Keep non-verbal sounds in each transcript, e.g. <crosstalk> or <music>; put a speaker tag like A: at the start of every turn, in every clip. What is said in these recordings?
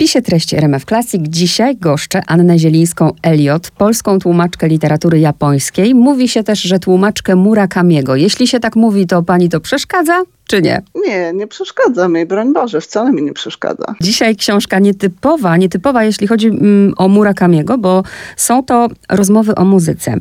A: W spisie treści RMF Classic dzisiaj goszczę Annę Zielińską-Eliot, polską tłumaczkę literatury japońskiej. Mówi się też, że tłumaczkę Murakamiego. Jeśli się tak mówi, to pani to przeszkadza? Czy nie?
B: Nie, nie przeszkadza mi, broń Boże, wcale mi nie przeszkadza.
A: Dzisiaj książka nietypowa, nietypowa jeśli chodzi mm, o Murakamiego, bo są to rozmowy o muzyce.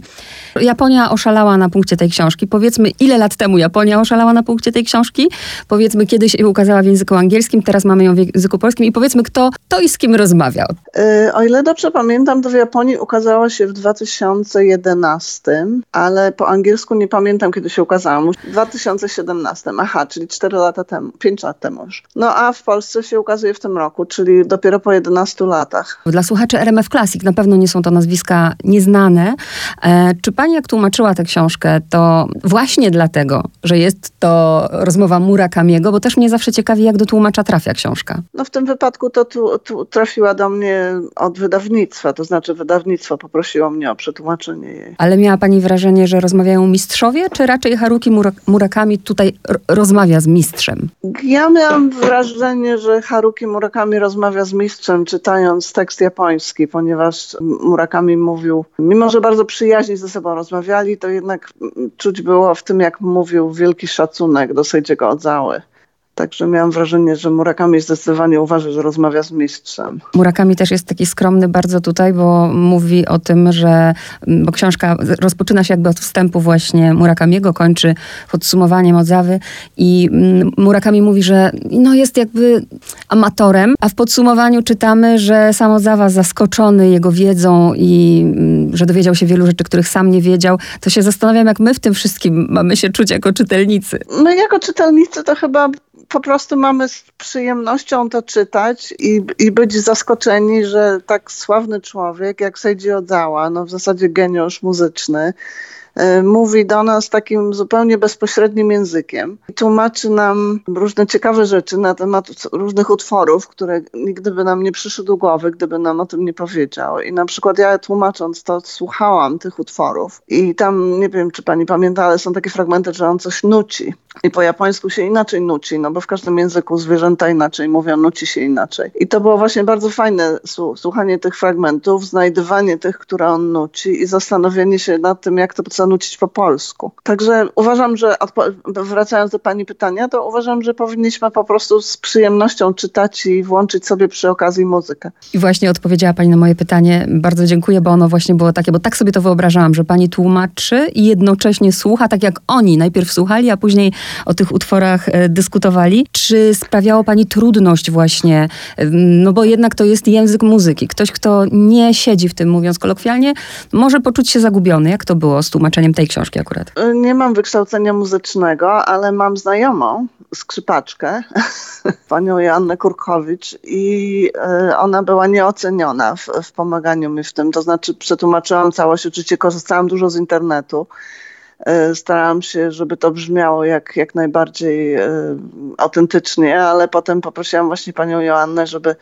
A: Japonia oszalała na punkcie tej książki. Powiedzmy, ile lat temu Japonia oszalała na punkcie tej książki? Powiedzmy, kiedyś ukazała w języku angielskim, teraz mamy ją w języku polskim i powiedzmy, kto to i z kim rozmawiał.
B: Yy, o ile dobrze pamiętam, to w Japonii ukazała się w 2011, ale po angielsku nie pamiętam, kiedy się ukazała. W 2017. Aha, czyli 4 lata temu, 5 lat temu już. No a w Polsce się ukazuje w tym roku, czyli dopiero po 11 latach.
A: Dla słuchaczy RMF Classic na pewno nie są to nazwiska nieznane. E, czy pani jak tłumaczyła tę książkę, to właśnie dlatego, że jest to rozmowa Murakamiego, bo też mnie zawsze ciekawi, jak do tłumacza trafia książka.
B: No w tym wypadku to tu, tu trafiła do mnie od wydawnictwa, to znaczy wydawnictwo poprosiło mnie o przetłumaczenie jej.
A: Ale miała pani wrażenie, że rozmawiają mistrzowie, czy raczej Haruki Murakami tutaj rozmawia rozmawia z mistrzem?
B: Ja miałam wrażenie, że Haruki Murakami rozmawia z mistrzem, czytając tekst japoński, ponieważ Murakami mówił, mimo że bardzo przyjaźnie ze sobą rozmawiali, to jednak czuć było w tym, jak mówił, wielki szacunek do Seijiego Odzały. Także miałam wrażenie, że Murakami zdecydowanie uważa, że rozmawia z mistrzem.
A: Murakami też jest taki skromny bardzo tutaj, bo mówi o tym, że bo książka rozpoczyna się jakby od wstępu właśnie Murakamiego, kończy podsumowaniem Odzawy i mm, Murakami mówi, że no jest jakby amatorem, a w podsumowaniu czytamy, że sam Odzawa zaskoczony jego wiedzą i mm, że dowiedział się wielu rzeczy, których sam nie wiedział, to się zastanawiam, jak my w tym wszystkim mamy się czuć jako czytelnicy.
B: My jako czytelnicy to chyba po prostu mamy z przyjemnością to czytać i, i być zaskoczeni, że tak sławny człowiek jak Seiji Ozawa, no w zasadzie geniusz muzyczny, mówi do nas takim zupełnie bezpośrednim językiem. Tłumaczy nam różne ciekawe rzeczy na temat różnych utworów, które nigdy by nam nie przyszły do głowy, gdyby nam o tym nie powiedział. I na przykład ja tłumacząc to słuchałam tych utworów i tam, nie wiem czy pani pamięta, ale są takie fragmenty, że on coś nuci. I po japońsku się inaczej nuci, no bo w każdym języku zwierzęta inaczej mówią, nuci się inaczej. I to było właśnie bardzo fajne słuchanie tych fragmentów, znajdywanie tych, które on nuci i zastanowienie się nad tym, jak to zanucić po polsku. Także uważam, że wracając do Pani pytania, to uważam, że powinniśmy po prostu z przyjemnością czytać i włączyć sobie przy okazji muzykę.
A: I właśnie odpowiedziała Pani na moje pytanie. Bardzo dziękuję, bo ono właśnie było takie, bo tak sobie to wyobrażałam, że Pani tłumaczy i jednocześnie słucha, tak jak oni najpierw słuchali, a później o tych utworach e, dyskutowali. Czy sprawiało Pani trudność właśnie, no bo jednak to jest język muzyki. Ktoś, kto nie siedzi w tym, mówiąc kolokwialnie, może poczuć się zagubiony. Jak to było z tłumaczeniem? Tłumaczeniem tej książki akurat?
B: Y, nie mam wykształcenia muzycznego, ale mam znajomą, skrzypaczkę, <laughs> panią Joannę Kurkowicz i y, ona była nieoceniona w, w pomaganiu mi w tym. To znaczy przetłumaczyłam całość, oczywiście korzystałam dużo z internetu. E, starałam się, żeby to brzmiało jak, jak najbardziej e, autentycznie, ale potem poprosiłam właśnie panią Joannę, żeby,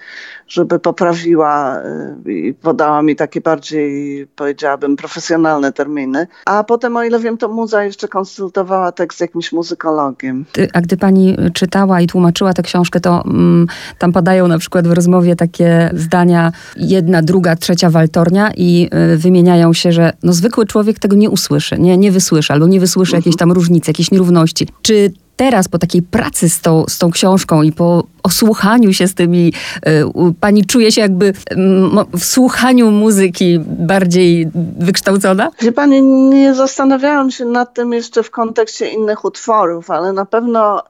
B: żeby poprawiła e, i podała mi takie bardziej, powiedziałabym, profesjonalne terminy. A potem, o ile wiem, to muza jeszcze konsultowała tekst z jakimś muzykologiem.
A: A gdy pani czytała i tłumaczyła tę książkę, to mm, tam padają na przykład w rozmowie takie zdania, jedna, druga, trzecia waltornia i y, wymieniają się, że no, zwykły człowiek tego nie usłyszy, nie, nie wysłyszy wysłyszy, albo nie wysłyszy jakiejś tam różnicy, jakiejś nierówności. Czy teraz po takiej pracy z tą, z tą książką i po osłuchaniu się z tymi, y, pani czuje się jakby y, w słuchaniu muzyki bardziej wykształcona?
B: Wie pani, nie zastanawiałam się nad tym jeszcze w kontekście innych utworów, ale na pewno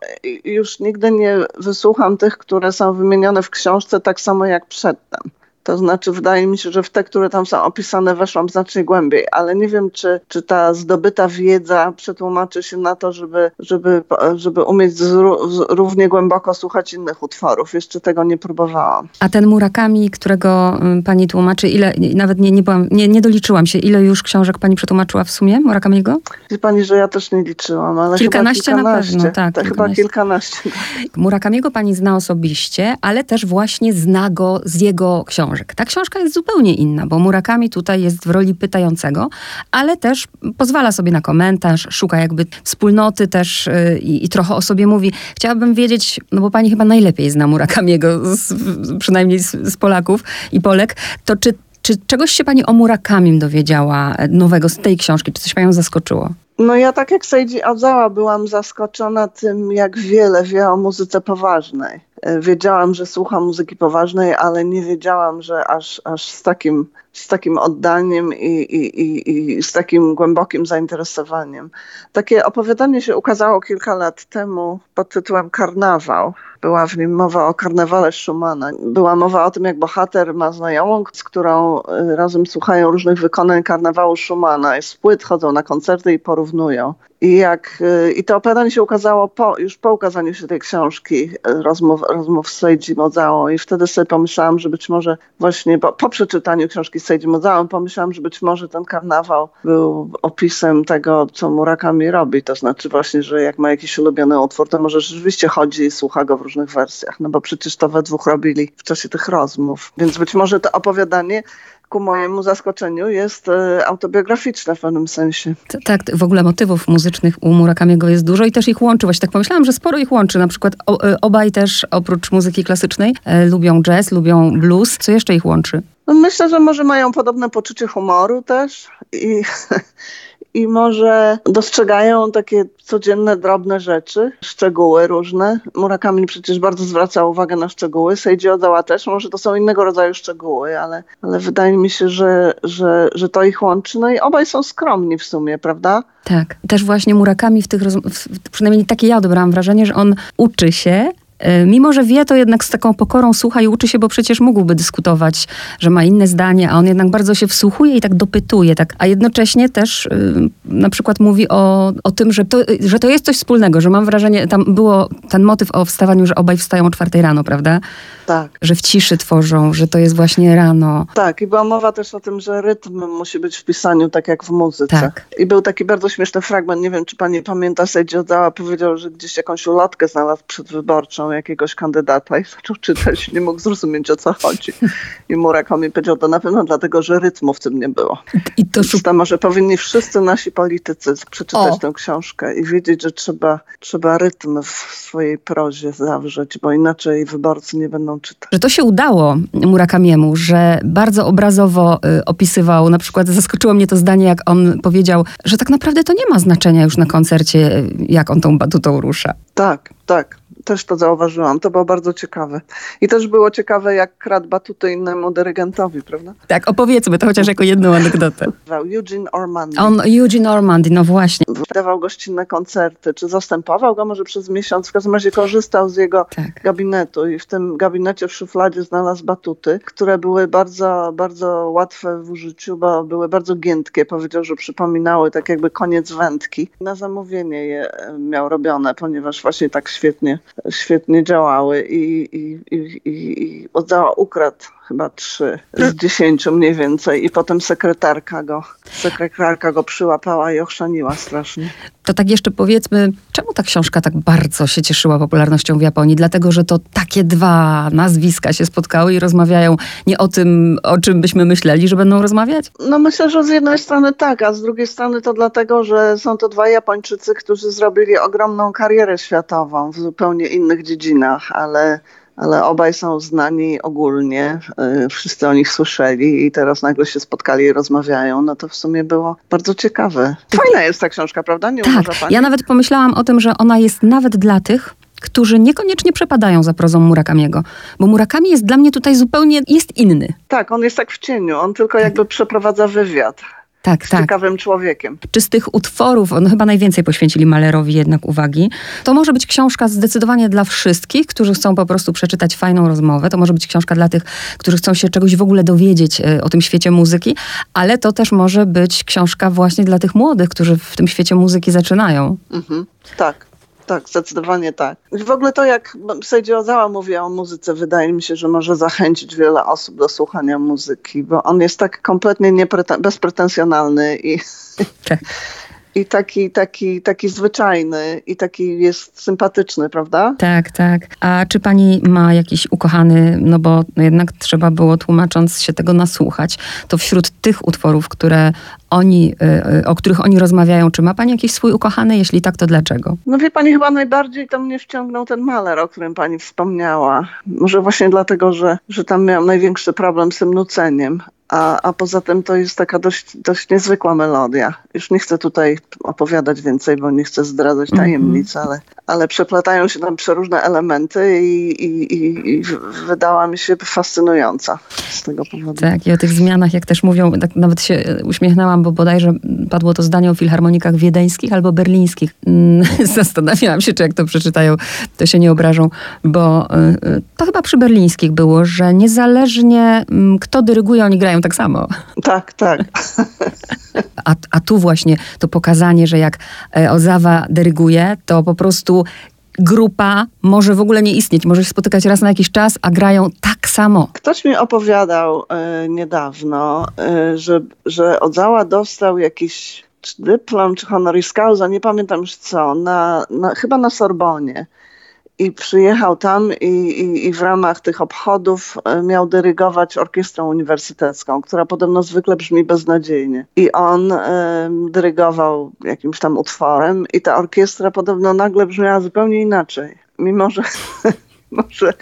B: już nigdy nie wysłucham tych, które są wymienione w książce tak samo jak przedtem. To znaczy, wydaje mi się, że w te, które tam są opisane, weszłam znacznie głębiej, ale nie wiem, czy, czy ta zdobyta wiedza przetłumaczy się na to, żeby, żeby, żeby umieć z- równie głęboko słuchać innych utworów. Jeszcze tego nie próbowałam.
A: A ten Murakami, którego y, pani tłumaczy, ile, nawet nie, nie, byłam, nie, nie doliczyłam się, ile już książek pani przetłumaczyła w sumie Murakamiego?
B: Wie pani, że ja też nie liczyłam, ale
A: Kilkanaście na
B: chyba kilkanaście.
A: pewno, tak,
B: To chyba
A: kilkanaście.
B: kilkanaście.
A: Murakamiego pani zna osobiście, ale też właśnie zna go z jego książek. Ta książka jest zupełnie inna, bo Murakami tutaj jest w roli pytającego, ale też pozwala sobie na komentarz, szuka jakby wspólnoty też y, i, i trochę o sobie mówi. Chciałabym wiedzieć, no bo pani chyba najlepiej zna Murakamiego, z, przynajmniej z, z Polaków i Polek, to czy, czy czegoś się pani o Murakamim dowiedziała nowego z tej książki? Czy coś panią zaskoczyło?
B: No ja tak jak Seiji Ozawa byłam zaskoczona tym, jak wiele wie o muzyce poważnej. E, Wiedziałam, że słucha muzyki poważnej, ale nie wiedziałam, że aż, aż z, takim, z takim oddaniem i, i, i, i z takim głębokim zainteresowaniem. Takie opowiadanie się ukazało kilka lat temu pod tytułem Karnawał. Była w nim mowa o karnawale Schumana. Była mowa o tym, jak bohater ma znajomą, z którą y, razem słuchają różnych wykonań karnawału Schumana. Z płyt chodzą na koncerty i porównują. I, jak, y, I to opowiadanie się ukazało po, już po ukazaniu się tej książki, y, rozmów, rozmów z Seiji Mozałą. I wtedy sobie pomyślałam, że być może właśnie po, po przeczytaniu książki z Seiji pomyślałam, że być może ten karnawał był opisem tego, co Murakami robi. To znaczy właśnie, że jak ma jakiś ulubiony utwór, to może rzeczywiście chodzi i słucha go w różnych wersjach. No bo przecież to we dwóch robili w czasie tych rozmów. Więc być może to opowiadanie ku mojemu zaskoczeniu jest e, autobiograficzne w pewnym sensie.
A: Tak, w ogóle motywów muzycznych u Murakamiego jest dużo i też ich łączy. Właśnie tak pomyślałam, że sporo ich łączy. Na przykład o, e, obaj też oprócz muzyki klasycznej e, lubią jazz, lubią blues. Co jeszcze ich łączy?
B: No myślę, że może mają podobne poczucie humoru też i, <laughs> i może dostrzegają takie codzienne, drobne rzeczy, szczegóły różne. Murakami przecież bardzo zwraca uwagę na szczegóły, Seiji Ozawa też, może to są innego rodzaju szczegóły, ale, ale wydaje mi się, że, że, że to ich łączy. No i obaj są skromni w sumie, prawda?
A: Tak. Też właśnie Murakami w tych rozmowach, przynajmniej takie ja odebrałam wrażenie, że on uczy się, Mimo, że wie, to jednak z taką pokorą słucha i uczy się, bo przecież mógłby dyskutować, że ma inne zdanie, a on jednak bardzo się wsłuchuje i tak dopytuje. Tak. A jednocześnie też y, na przykład mówi o, o tym, że to, że to jest coś wspólnego, że mam wrażenie, tam było ten motyw o wstawaniu, że obaj wstają o czwartej rano, prawda?
B: Tak.
A: Że w ciszy tworzą, że to jest właśnie rano.
B: Tak, i była mowa też o tym, że rytm musi być w pisaniu tak jak w muzyce.
A: Tak.
B: I był taki bardzo śmieszny fragment, nie wiem czy pani pamięta, Seiji Ozawa powiedział, że gdzieś jakąś ulotkę znalazł przedwyborczą jakiegoś kandydata i zaczął czytać, nie mógł zrozumieć o co chodzi. I Murakami powiedział, to na pewno dlatego, że rytmu w tym nie było.
A: I to szuk-
B: to może powinni wszyscy nasi politycy przeczytać
A: O.
B: tę książkę i wiedzieć, że trzeba, trzeba rytm w swojej prozie zawrzeć, bo inaczej wyborcy nie będą czytać.
A: że to się udało Murakamiemu, że bardzo obrazowo y, opisywał, na przykład zaskoczyło mnie to zdanie, jak on powiedział, że tak naprawdę to nie ma znaczenia już na koncercie, jak on tą batutą rusza.
B: Tak, tak. Też to zauważyłam. To było bardzo ciekawe. I też było ciekawe, jak kradł batuty innemu dyrygentowi, prawda?
A: Tak, opowiedzmy to chociaż jako jedną anegdotę.
B: Eugene Ormandy.
A: On, Eugene Normandy, no właśnie.
B: Dawał gościnne koncerty, czy zastępował go może przez miesiąc. W każdym razie korzystał z jego
A: Tak.
B: gabinetu i w tym gabinecie w szufladzie znalazł batuty, które były bardzo, bardzo łatwe w użyciu, bo były bardzo giętkie. Powiedział, że przypominały tak jakby koniec wędki. Na zamówienie je miał robione, ponieważ właśnie tak świetnie, świetnie działały i, i, i, i, Ozawa ukradł chyba trzy z dziesięciu mniej więcej i potem sekretarka go, sekretarka go przyłapała i ochrzaniła strasznie.
A: To tak jeszcze powiedzmy, czemu ta książka tak bardzo się cieszyła popularnością w Japonii? Dlatego, że to takie dwa nazwiska się spotkały i rozmawiają nie o tym, o czym byśmy myśleli, że będą rozmawiać?
B: No myślę, że z jednej strony tak, a z drugiej strony to dlatego, że są to dwaj Japończycy, którzy zrobili ogromną karierę światową w zupełnie innych dziedzinach, ale, ale obaj są znani ogólnie, y, wszyscy o nich słyszeli i teraz nagle się spotkali i rozmawiają. No to w sumie było bardzo ciekawe. Fajna jest ta książka, prawda? Nie
A: Tak,
B: pani?
A: ja nawet pomyślałam o tym, że ona jest nawet dla tych, którzy niekoniecznie przepadają za prozą Murakamiego. Bo Murakami jest dla mnie tutaj zupełnie, jest inny.
B: Tak, on jest tak w cieniu, on tylko jakby przeprowadza wywiad.
A: Tak,
B: z
A: tak.
B: ciekawym człowiekiem.
A: Czy z tych utworów, no chyba najwięcej poświęcili Malerowi jednak uwagi, to może być książka zdecydowanie dla wszystkich, którzy chcą po prostu przeczytać fajną rozmowę. To może być książka dla tych, którzy chcą się czegoś w ogóle dowiedzieć e, o tym świecie muzyki, ale to też może być książka właśnie dla tych młodych, którzy w tym świecie muzyki zaczynają.
B: Mhm. Tak. Tak, zdecydowanie tak. I W ogóle to, jak Sejdzie Ozawa mówi o muzyce, wydaje mi się, że może zachęcić wiele osób do słuchania muzyki, bo on jest tak kompletnie bezpretensjonalny i,
A: Tak. <laughs>
B: i taki, taki, taki zwyczajny i taki jest sympatyczny, prawda?
A: Tak, tak. A czy pani ma jakiś ukochany, no bo jednak trzeba było tłumacząc się tego nasłuchać, to wśród tych utworów, które oni, y, y, o których oni rozmawiają, czy ma pani jakiś swój ukochany? Jeśli tak, to dlaczego?
B: No wie pani, chyba najbardziej to mnie wciągnął ten maler, o którym pani wspomniała. Może właśnie dlatego, że, że tam miałam największy problem z tym nuceniem. A, a poza tym to jest taka dość, dość niezwykła melodia. Już nie chcę tutaj opowiadać więcej, bo nie chcę zdradzać tajemnic, ale, ale przeplatają się tam przeróżne elementy i, i, i, i wydała mi się fascynująca z tego powodu.
A: Tak, i o tych zmianach, jak też mówią, tak nawet się uśmiechnęłam, bo bodajże padło to zdanie o filharmonikach wiedeńskich albo berlińskich. Mm, <laughs> Zastanawiałam się, czy jak to przeczytają, to się nie obrażą, bo y, y, to chyba przy berlińskich było, że niezależnie mm, kto dyryguje, oni grają tak samo.
B: Tak, tak.
A: A, a tu właśnie to pokazanie, że jak e, Ozawa dyryguje, to po prostu grupa może w ogóle nie istnieć, może się spotykać raz na jakiś czas, a grają tak samo.
B: Ktoś mi opowiadał e, niedawno, e, że, że Odzała dostał jakiś czy dyplom czy honoris causa, nie pamiętam już co, na, na, chyba na Sorbonie. I przyjechał tam i, i, i w ramach tych obchodów e, miał dyrygować orkiestrą uniwersytecką, która podobno zwykle brzmi beznadziejnie. I on e, dyrygował jakimś tam utworem i ta orkiestra podobno nagle brzmiała zupełnie inaczej. Mimo, że <laughs> <laughs> może,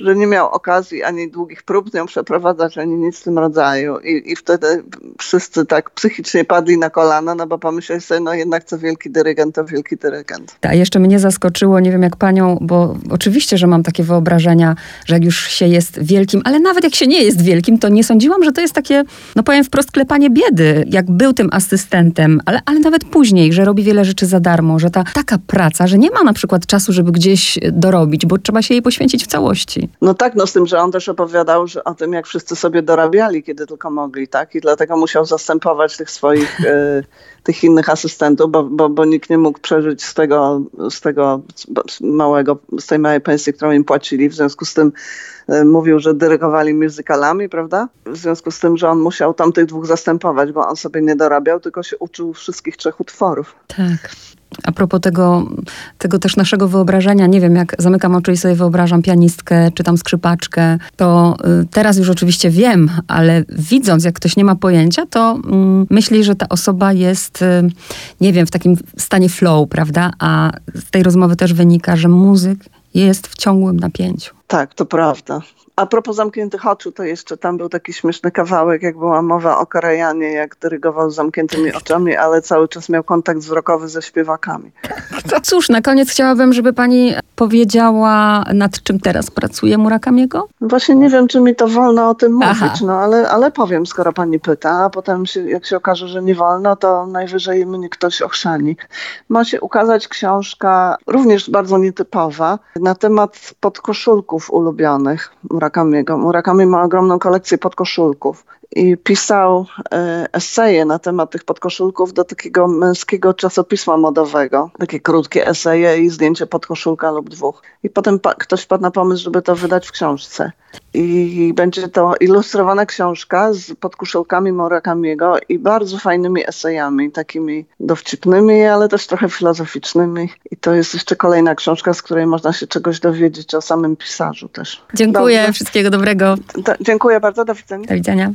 B: że nie miał okazji ani długich prób z nią przeprowadzać, ani nic w tym rodzaju. I, I wtedy wszyscy tak psychicznie padli na kolana, no bo pomyśleli sobie, no jednak co wielki dyrygent, to wielki dyrygent.
A: A jeszcze mnie zaskoczyło, nie wiem jak panią, bo oczywiście, że mam takie wyobrażenia, że jak już się jest wielkim, ale nawet jak się nie jest wielkim, to nie sądziłam, że to jest takie, no powiem wprost, klepanie biedy. Jak był tym asystentem, ale, ale nawet później, że robi wiele rzeczy za darmo, że ta taka praca, że nie ma na przykład czasu, żeby gdzieś dorobić, bo trzeba się jej poświęcić w całości.
B: No tak, no z tym, że on też opowiadał że o tym, jak wszyscy sobie dorabiali, kiedy tylko mogli, tak? I dlatego musiał zastępować tych swoich, <laughs> e, tych innych asystentów, bo, bo, bo nikt nie mógł przeżyć z tego, z tego małego, z tej małej pensji, którą im płacili. W związku z tym mówił, że dyrygowali musicalami, prawda? W związku z tym, że on musiał tam tych dwóch zastępować, bo on sobie nie dorabiał, tylko się uczył wszystkich trzech utworów.
A: Tak. A propos tego, tego też naszego wyobrażenia, nie wiem, jak zamykam oczy i sobie wyobrażam pianistkę czy tam skrzypaczkę, to y, teraz już oczywiście wiem, ale widząc, jak ktoś nie ma pojęcia, to mm, myśli, że ta osoba jest, y, nie wiem, w takim stanie flow, prawda? A z tej rozmowy też wynika, że muzyk jest w ciągłym napięciu.
B: Tak, to prawda. A propos zamkniętych oczu, to jeszcze tam był taki śmieszny kawałek, jak była mowa o Karajanie, jak dyrygował z zamkniętymi oczami, ale cały czas miał kontakt wzrokowy ze śpiewakami.
A: To cóż, na koniec chciałabym, żeby pani powiedziała, nad czym teraz pracuje Murakamiego?
B: Właśnie nie wiem, czy mi to wolno o tym
A: Aha.
B: mówić, no ale, ale powiem, skoro pani pyta, a potem się, jak się okaże, że nie wolno, to najwyżej mnie ktoś ochrzani. Ma się ukazać książka, również bardzo nietypowa, na temat podkoszulków ulubionych Murakamiego. Murakami ma ogromną kolekcję podkoszulków i pisał e, eseje na temat tych podkoszulków do takiego męskiego czasopisma modowego. Takie krótkie eseje i zdjęcie podkoszulka lub dwóch. I potem pa- ktoś wpadł na pomysł, żeby to wydać w książce. I będzie to ilustrowana książka z podkoszulkami Murakamiego i bardzo fajnymi esejami, takimi dowcipnymi, ale też trochę filozoficznymi. I to jest jeszcze kolejna książka, z której można się czegoś dowiedzieć o samym pisarzu też.
A: Dziękuję,
B: Dobrze.
A: wszystkiego dobrego.
B: Da- dziękuję bardzo, do widzenia.
A: Do widzenia.